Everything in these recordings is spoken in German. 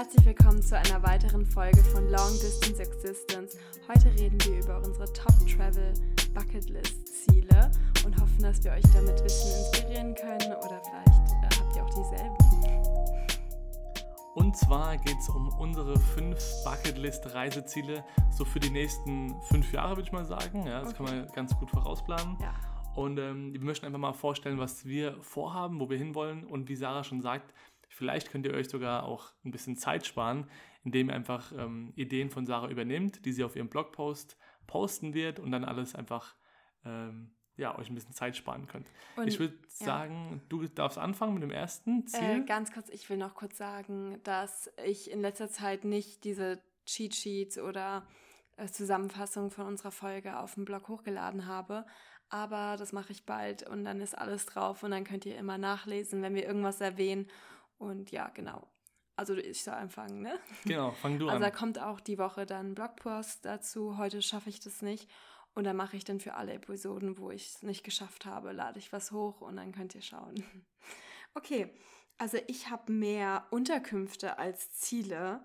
Herzlich willkommen zu einer weiteren Folge von Long Distance Existence. Heute reden wir über unsere Top Travel Bucketlist Ziele und hoffen, dass wir euch damit ein bisschen inspirieren können oder vielleicht äh, habt ihr auch dieselben. Und zwar geht es um unsere fünf Bucketlist-Reiseziele, so für die nächsten fünf Jahre, würde ich mal sagen. Ja, das Okay. kann man ganz gut vorausplanen. Ja. Und ähm, wir möchten einfach mal vorstellen, was wir vorhaben, wo wir hinwollen. Und wie Sarah schon sagt, vielleicht könnt ihr euch sogar auch ein bisschen Zeit sparen, indem ihr einfach ähm, Ideen von Sarah übernehmt, die sie auf ihrem Blogpost posten wird und dann alles einfach ähm, ja, euch ein bisschen Zeit sparen könnt. Und ich würde ja. sagen, du darfst anfangen mit dem ersten Ziel. Äh, ganz kurz, ich will noch kurz sagen, dass ich in letzter Zeit nicht diese Cheat Sheets oder äh, Zusammenfassung von unserer Folge auf dem Blog hochgeladen habe. Aber das mache ich bald und dann ist alles drauf und dann könnt ihr immer nachlesen, wenn wir irgendwas erwähnen. Und ja, genau. Also ich soll anfangen, ne? genau, fang du Also da an. kommt auch die Woche dann Blogpost dazu. Heute schaffe ich das nicht. Und dann mache ich dann für alle Episoden, wo ich es nicht geschafft habe, lade ich was hoch und dann könnt ihr schauen. Okay, also ich habe mehr Unterkünfte als Ziele,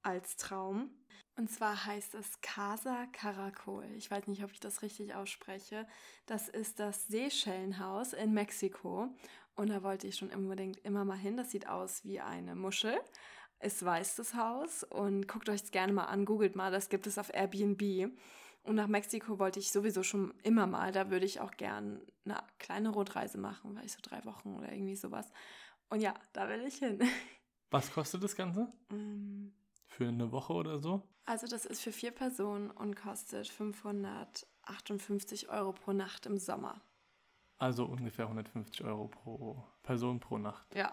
als Traum. Und zwar heißt es Casa Caracol. Ich weiß nicht, ob ich das richtig ausspreche. Das ist das Seychellenhaus in Mexiko. Und da wollte ich schon unbedingt immer mal hin. Das sieht aus wie eine Muschel. Ist weiß das Haus und guckt euch es gerne mal an, googelt mal, das gibt es auf Airbnb. Und nach Mexiko wollte ich sowieso schon immer mal, da würde ich auch gern eine kleine Rundreise machen, weil ich so drei Wochen oder irgendwie sowas. Und ja, da will ich hin. Was kostet das Ganze? Mm, Für eine Woche oder so? Also das ist für vier Personen und kostet 558 Euro pro Nacht im Sommer. Also ungefähr 150 Euro pro Person pro Nacht. Ja,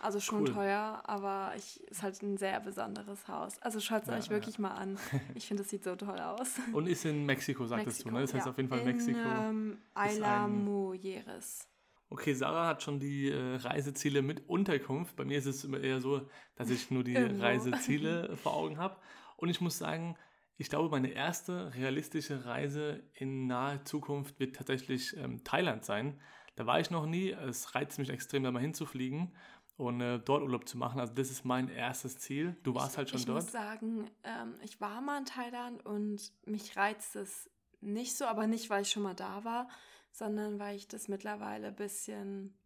also schon Cool. teuer, aber ich, ist halt ein sehr besonderes Haus. Also schaut es Ja, euch wirklich mal an. Ich finde, es sieht so toll aus. Und ist in Mexiko, sagtest du, ne? Das heißt ja. auf jeden Fall in, Mexiko. Ähm, Isla Mujeres. Okay, Sarah hat schon die äh, Reiseziele mit Unterkunft. Bei mir ist es immer eher so, dass ich nur die. Reiseziele vor Augen habe. Und ich muss sagen, ich glaube, meine erste realistische Reise in naher Zukunft wird tatsächlich ähm, Thailand sein. Da war ich noch nie. Es reizt mich extrem, da mal hinzufliegen und äh, dort Urlaub zu machen. Also das ist mein erstes Ziel. Du warst ich, halt schon ich dort. muss sagen, ähm, ich war mal in Thailand und mich reizt es nicht so, aber nicht, weil ich schon mal da war, sondern weil ich das mittlerweile ein bisschen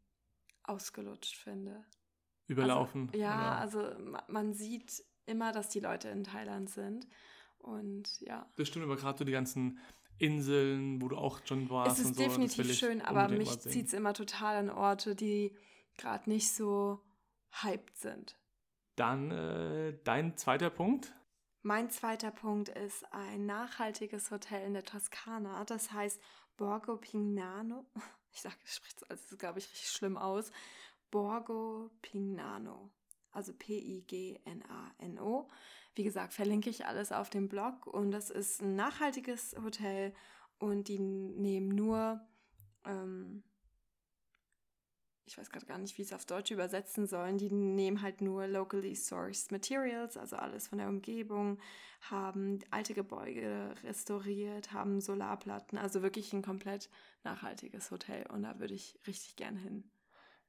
ausgelutscht finde. Überlaufen. Also, ja, oder? also ma- man sieht immer, dass die Leute in Thailand sind. Und ja, Das stimmt, aber gerade so die ganzen Inseln, wo du auch schon warst. es ist so, definitiv schön, aber mich zieht es immer total an Orte, die gerade nicht so hyped sind. Dann äh, dein zweiter Punkt. Mein zweiter Punkt ist ein nachhaltiges Hotel in der Toskana. Das heißt Borgo Pignano. Ich sage, ich spreche es, also, glaube ich, richtig schlimm aus. Borgo Pignano. Also P-I-G-N-A-N-O. Wie gesagt, verlinke ich alles auf dem Blog. Und das ist ein nachhaltiges Hotel. Und die nehmen nur, ähm, ich weiß gerade gar nicht, wie ich es auf Deutsch übersetzen sollen. Die nehmen halt nur locally sourced materials, also alles von der Umgebung, haben alte Gebäude restauriert, haben Solarplatten, also wirklich ein komplett nachhaltiges Hotel. Und da würde ich richtig gern hin.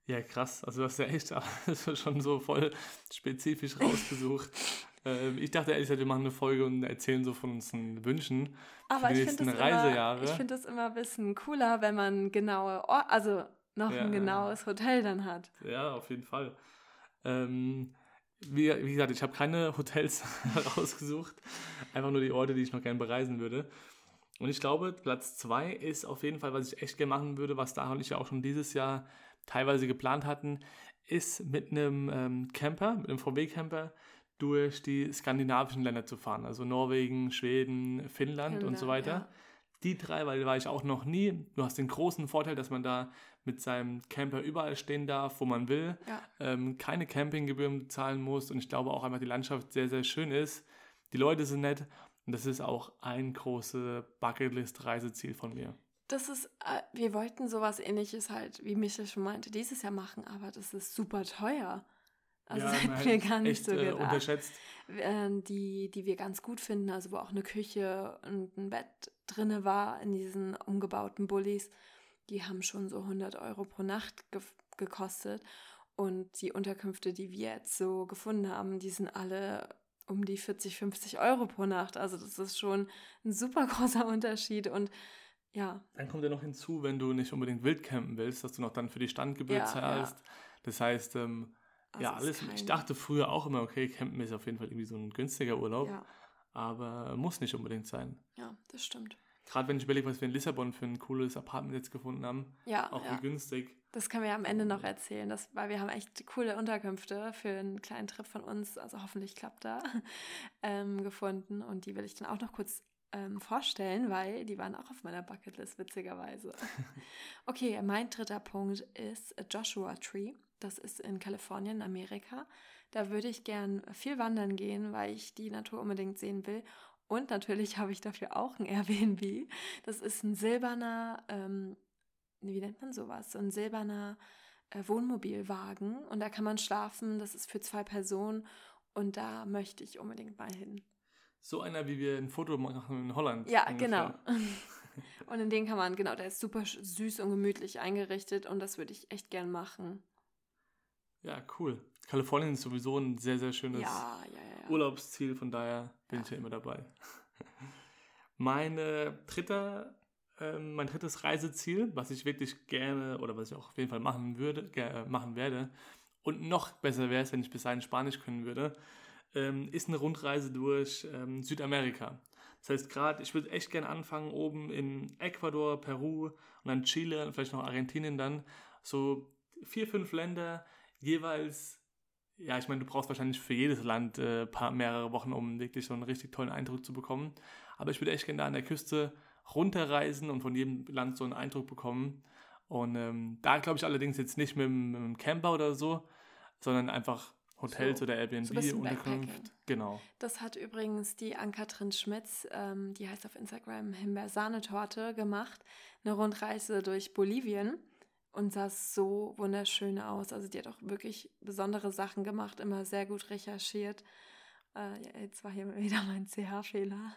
Ja, krass. Also du hast ja echt alles schon so voll spezifisch rausgesucht. ähm, ich dachte ehrlich gesagt, wir machen eine Folge und erzählen so von unseren Wünschen Aber für die ich finde nächsten das, immer- Reisejahre. ich find das immer ein bisschen cooler, wenn man genaue, Or also noch Ja. ein genaues Hotel dann hat. Ja, auf jeden Fall. Ähm, wie, wie gesagt, ich habe keine Hotels rausgesucht, einfach nur die Orte, die ich noch gerne bereisen würde. Und ich glaube, Platz zwei ist auf jeden Fall, was ich echt gerne machen würde, was Dara und ich ja auch schon dieses Jahr teilweise geplant hatten, ist mit einem ähm, Camper, mit einem VW-Camper durch die skandinavischen Länder zu fahren. Also Norwegen, Schweden, Finnland und so Finnland, weiter. ja. Die drei, weil da war ich auch noch nie. Du hast den großen Vorteil, dass man da mit seinem Camper überall stehen darf, wo man will Ja. ähm, keine Campinggebühren bezahlen muss und ich glaube auch einfach die Landschaft sehr, sehr schön ist. Die Leute sind nett und das ist auch ein großes Bucketlist-Reiseziel von mir. Das ist, äh, wir wollten sowas ähnliches halt, wie Michael schon meinte, dieses Jahr machen, aber das ist super teuer. Also das man hätten wir gar nicht echt, so äh, gedacht. unterschätzt. Ähm, die, die wir ganz gut finden, also wo auch eine Küche und ein Bett drinne war in diesen umgebauten Bullis, die haben schon so 100 Euro pro Nacht ge gekostet. Und die Unterkünfte, die wir jetzt so gefunden haben, die sind alle um die 40, 50 Euro pro Nacht. Also das ist schon ein super großer Unterschied. Und ja. Dann kommt ja noch hinzu, wenn du nicht unbedingt wild campen willst, dass du noch dann für die Standgebühr ja, zahlst. Ja. Das heißt, ähm, also ja, alles. Ich dachte früher auch immer, okay, campen ist auf jeden Fall irgendwie so ein günstiger Urlaub. Ja. Aber muss nicht unbedingt sein. Ja, das stimmt. Gerade wenn ich überlege, was wir in Lissabon für ein cooles Apartment jetzt gefunden haben. Ja. Auch ja. wie günstig. Das können wir am Ende noch erzählen, das, weil wir haben echt coole Unterkünfte für einen kleinen Trip von uns, also hoffentlich klappt da, ähm, gefunden. Und die will ich dann auch noch kurz ähm, vorstellen, weil die waren auch auf meiner Bucketlist, witzigerweise. okay, mein dritter Punkt ist Joshua Tree. Das ist in Kalifornien, Amerika. Da würde ich gern viel wandern gehen, weil ich die Natur unbedingt sehen will. Und natürlich habe ich dafür auch ein Airbnb. Das ist ein silberner, ähm, wie nennt man sowas? So ein silberner äh, Wohnmobilwagen. Und da kann man schlafen. Das ist für zwei Personen. Und da möchte ich unbedingt mal hin. So einer, wie wir ein Foto machen in Holland. Ja, ungefähr. genau. und in den kann man, genau, der ist super süß und gemütlich eingerichtet und das würde ich echt gern machen. Ja, cool. Kalifornien ist sowieso ein sehr, sehr schönes ja, ja, ja, Urlaubsziel, von daher bin ich ja immer dabei. Meine dritte, äh, mein drittes Reiseziel, was ich wirklich gerne oder was ich auch auf jeden Fall machen würde, äh, machen werde und noch besser wäre es, wenn ich bis dahin Spanisch können würde, ähm, ist eine Rundreise durch ähm, Südamerika. Das heißt, gerade, ich würde echt gerne anfangen oben in Ecuador, Peru und dann Chile und vielleicht noch Argentinien dann. So vier, fünf Länder, jeweils, ja, ich meine, du brauchst wahrscheinlich für jedes Land äh, paar, mehrere Wochen, um wirklich so einen richtig tollen Eindruck zu bekommen. Aber ich würde echt gerne da an der Küste runterreisen und von jedem Land so einen Eindruck bekommen. Und ähm, da glaube ich allerdings jetzt nicht mit, mit einem Camper oder so, sondern einfach Hotels so, oder Airbnb-Unterkunft. So genau. Das hat übrigens die Ann-Kathrin Schmitz, ähm, die heißt auf Instagram Himbeersahnetorte, gemacht. Eine Rundreise durch Bolivien und sah so wunderschön aus. Also die hat auch wirklich besondere Sachen gemacht, immer sehr gut recherchiert. Äh, ja, jetzt war hier wieder mein CH-Fehler.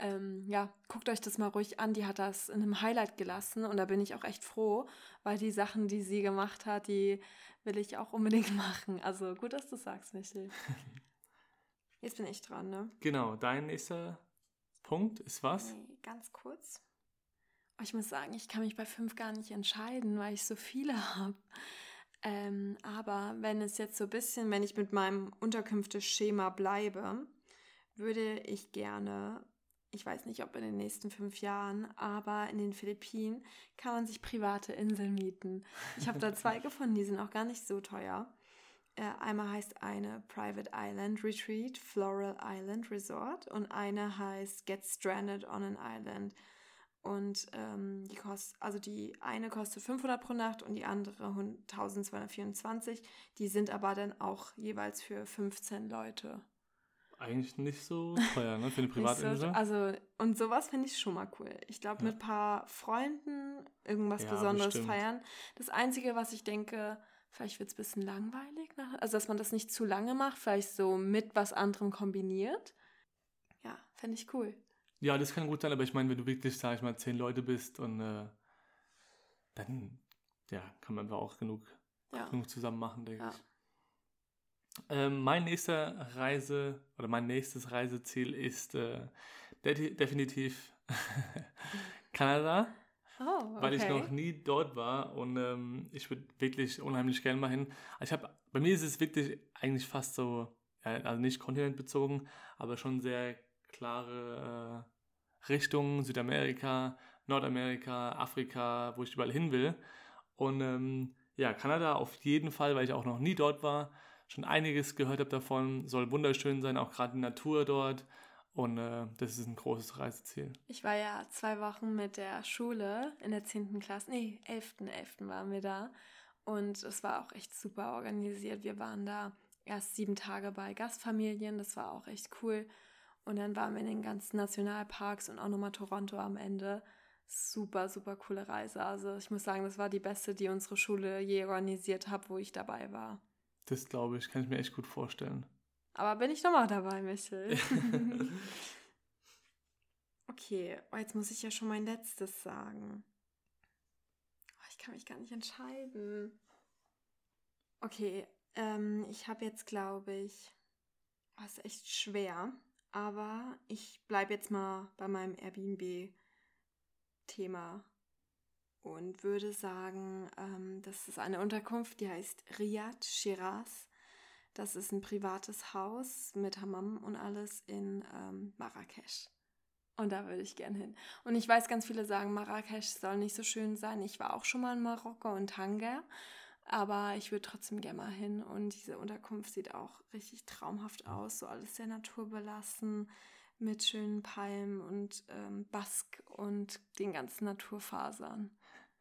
Ähm, ja, guckt euch das mal ruhig an. Die hat das in einem Highlight gelassen und da bin ich auch echt froh, weil die Sachen, die sie gemacht hat, die will ich auch unbedingt machen. Also gut, dass du sagst, Michel. Jetzt bin ich dran, ne? Genau, dein nächster Punkt ist was? Nee, ganz kurz. Ich muss sagen, ich kann mich bei fünf gar nicht entscheiden, weil ich so viele habe. Ähm, aber wenn es jetzt so ein bisschen, wenn ich mit meinem Unterkünfte-Schema bleibe, würde ich gerne, ich weiß nicht, ob in den nächsten fünf Jahren, aber in den Philippinen kann man sich private Inseln mieten. Ich habe da zwei gefunden, die sind auch gar nicht so teuer. Äh, einmal heißt eine Private Island Retreat, Floral Island Resort und eine heißt Get Stranded on an Island. Und ähm, die kostet, also die eine kostet 500 pro Nacht und die andere 1224. Die sind aber dann auch jeweils für 15 Leute. Eigentlich nicht so teuer, ne? Für eine Privatinsel. So, also, und sowas finde ich schon mal cool. Ich glaube, ja. mit ein paar Freunden irgendwas ja, Besonderes bestimmt. feiern. Das Einzige, was ich denke, vielleicht wird es ein bisschen langweilig. Also, dass man das nicht zu lange macht, vielleicht so mit was anderem kombiniert. Ja, fände ich cool. Ja, das kann gut sein, aber ich meine, wenn du wirklich, sag ich mal, zehn Leute bist und äh, dann ja, kann man einfach auch genug, ja. genug zusammen machen, denke ja. ich. Ähm, mein nächster Reise oder mein nächstes Reiseziel ist äh, de definitiv Kanada. Oh, okay. Weil ich noch nie dort war und ähm, ich würde wirklich unheimlich gerne mal hin. Ich habe, bei mir ist es wirklich eigentlich fast so, also nicht kontinentbezogen, aber schon sehr klare äh, Richtung Südamerika, Nordamerika, Afrika, wo ich überall hin will. Und ähm, ja, Kanada auf jeden Fall, weil ich auch noch nie dort war, schon einiges gehört habe davon, soll wunderschön sein, auch gerade die Natur dort. Und äh, das ist ein großes Reiseziel. Ich war ja zwei Wochen mit der Schule in der 10. Klasse, nee, 11.11. 11. waren wir da. Und es war auch echt super organisiert. Wir waren da erst sieben Tage bei Gastfamilien, das war auch echt cool. Und dann waren wir in den ganzen Nationalparks und auch nochmal Toronto am Ende. Super, super coole Reise. Also ich muss sagen, das war die beste, die unsere Schule je organisiert hat, wo ich dabei war. Das glaube ich, kann ich mir echt gut vorstellen. Aber bin ich nochmal dabei, Michel? okay, oh, jetzt muss ich ja schon mein letztes sagen. Oh, ich kann mich gar nicht entscheiden. Okay, ähm, ich habe jetzt, glaube ich, was ist echt schwer, aber ich bleibe jetzt mal bei meinem Airbnb-Thema und würde sagen, ähm, das ist eine Unterkunft, die heißt Riyad Shiraz. Das ist ein privates Haus mit Hammam und alles in ähm, Marrakesch. Und da würde ich gern hin. Und ich weiß, ganz viele sagen, Marrakesch soll nicht so schön sein. Ich war auch schon mal in Marokko und Tanger, aber ich würde trotzdem gerne mal hin. Und diese Unterkunft sieht auch richtig traumhaft aus. So alles sehr naturbelassen mit schönen Palmen und ähm, Bask und den ganzen Naturfasern.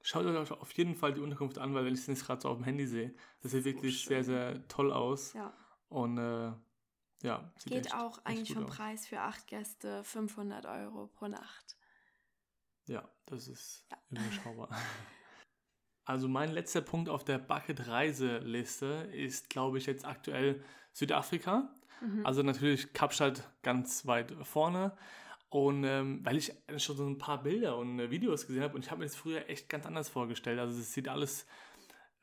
Schaut euch auf jeden Fall die Unterkunft an, weil wenn ich es jetzt gerade so auf dem Handy sehe, das sieht wirklich schön. sehr, sehr toll aus. Ja. Und äh, ja. Geht echt, auch eigentlich vom aus. Preis für acht Gäste 500 Euro pro Nacht. Ja, das ist ja. überschaubar. Also mein letzter Punkt auf der Bucket-Reiseliste ist, glaube ich, jetzt aktuell Südafrika. Mhm. Also natürlich Kapstadt ganz weit vorne. Und ähm, weil ich schon so ein paar Bilder und äh, Videos gesehen habe und ich habe mir das früher echt ganz anders vorgestellt. Also es sieht alles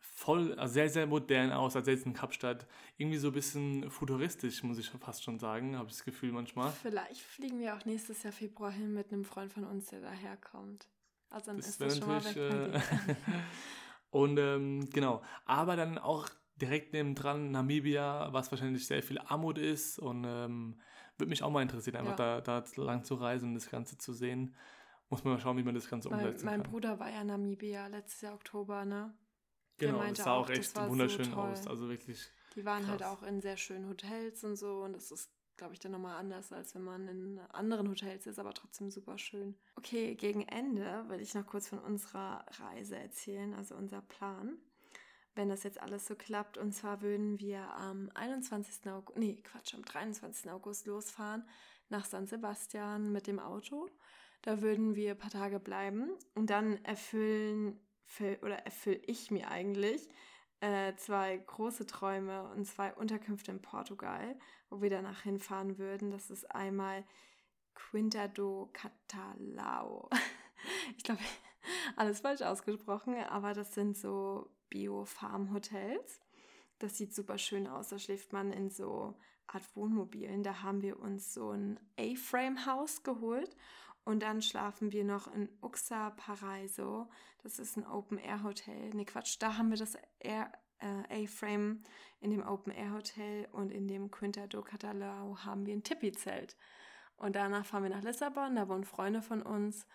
voll, also sehr, sehr modern aus, als jetzt in Kapstadt. Irgendwie so ein bisschen futuristisch, muss ich fast schon sagen, habe ich das Gefühl manchmal. Vielleicht fliegen wir auch nächstes Jahr Februar hin mit einem Freund von uns, der daherkommt. Also dann das ist das schon mal weg. Äh, und ähm, genau, aber dann auch direkt nebendran Namibia, was wahrscheinlich sehr viel Armut ist und ähm, würde mich auch mal interessieren, einfach ja. da, da lang zu reisen und das Ganze zu sehen. Muss man mal schauen, wie man das Ganze umsetzen mein, mein kann. Mein Bruder war ja in Namibia letztes Jahr Oktober, ne? Genau, es sah auch echt wunderschön so aus. Also wirklich. Die waren halt krass. halt auch in sehr schönen Hotels und so und das ist, glaube ich, dann nochmal anders, als wenn man in anderen Hotels ist, aber trotzdem super schön. Okay, gegen Ende will ich noch kurz von unserer Reise erzählen, also unser Plan. Wenn das jetzt alles so klappt. Und zwar würden wir am 21. August, nee, Quatsch, am 23. August losfahren nach San Sebastian mit dem Auto. Da würden wir ein paar Tage bleiben und dann erfüllen oder erfülle ich mir eigentlich äh, zwei große Träume und zwei Unterkünfte in Portugal, wo wir danach hinfahren würden. Das ist einmal Quinta do Catalao. ich glaube, alles falsch ausgesprochen, aber das sind so Bio-Farm-Hotels. Das sieht super schön aus. Da schläft man in so Art Wohnmobilen. Da haben wir uns so ein A-Frame-Haus geholt und dann schlafen wir noch in Uxa Paraiso. Das ist ein Open-Air-Hotel. Ne, Quatsch, da haben wir das Air, äh, A-Frame in dem Open-Air-Hotel und in dem Quinta do Catalao haben wir ein Tipi-Zelt. Und danach fahren wir nach Lissabon, da wohnen Freunde von uns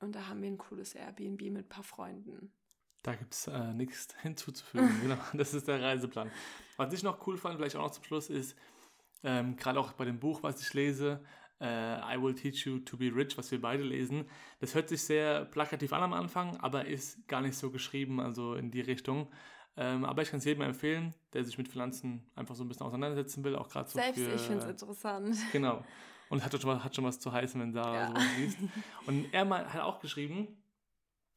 und da haben wir ein cooles Airbnb mit ein paar Freunden. Da gibt es äh, nichts hinzuzufügen. genau, das ist der Reiseplan. Was ich noch cool fand, vielleicht auch noch zum Schluss, ist, ähm, gerade auch bei dem Buch, was ich lese, I Will Teach You to Be Rich, was wir beide lesen. Das hört sich sehr plakativ an am Anfang, aber ist gar nicht so geschrieben, also in die Richtung. Ähm, aber ich kann es jedem empfehlen, der sich mit Finanzen einfach so ein bisschen auseinandersetzen will, auch gerade so Selbst für, ich finde es interessant. Genau. Und hat schon, hat schon was zu heißen, wenn da ja. sowas liest. Und er hat auch geschrieben,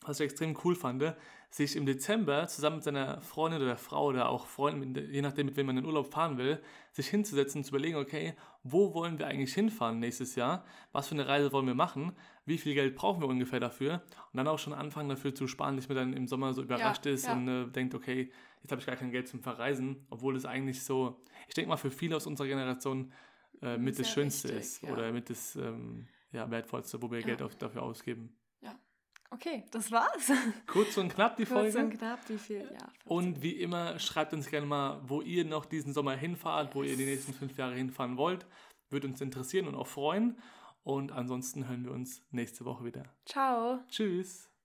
was ich extrem cool fand, sich im Dezember zusammen mit seiner Freundin oder Frau oder auch Freunden, je nachdem, mit wem man in den Urlaub fahren will, sich hinzusetzen und zu überlegen, okay, wo wollen wir eigentlich hinfahren nächstes Jahr? Was für eine Reise wollen wir machen? Wie viel Geld brauchen wir ungefähr dafür? Und dann auch schon anfangen dafür zu sparen, nicht mehr dann im Sommer so überrascht ja, ist ja. und äh, denkt, okay, jetzt habe ich gar kein Geld zum Verreisen, obwohl es eigentlich so, ich denke mal, für viele aus unserer Generation äh, mit Sehr das Schönste richtig, ist ja. oder mit das ähm, ja, Wertvollste, wo wir Geld auf, dafür ausgeben. Okay, das war's. Kurz und knapp die Folge. Kurz und knapp, wie viel? Ja. 15. Und wie immer, schreibt uns gerne mal, wo ihr noch diesen Sommer hinfahrt, wo ihr die nächsten fünf Jahre hinfahren wollt. Würde uns interessieren und auch freuen. Und ansonsten hören wir uns nächste Woche wieder. Ciao. Tschüss.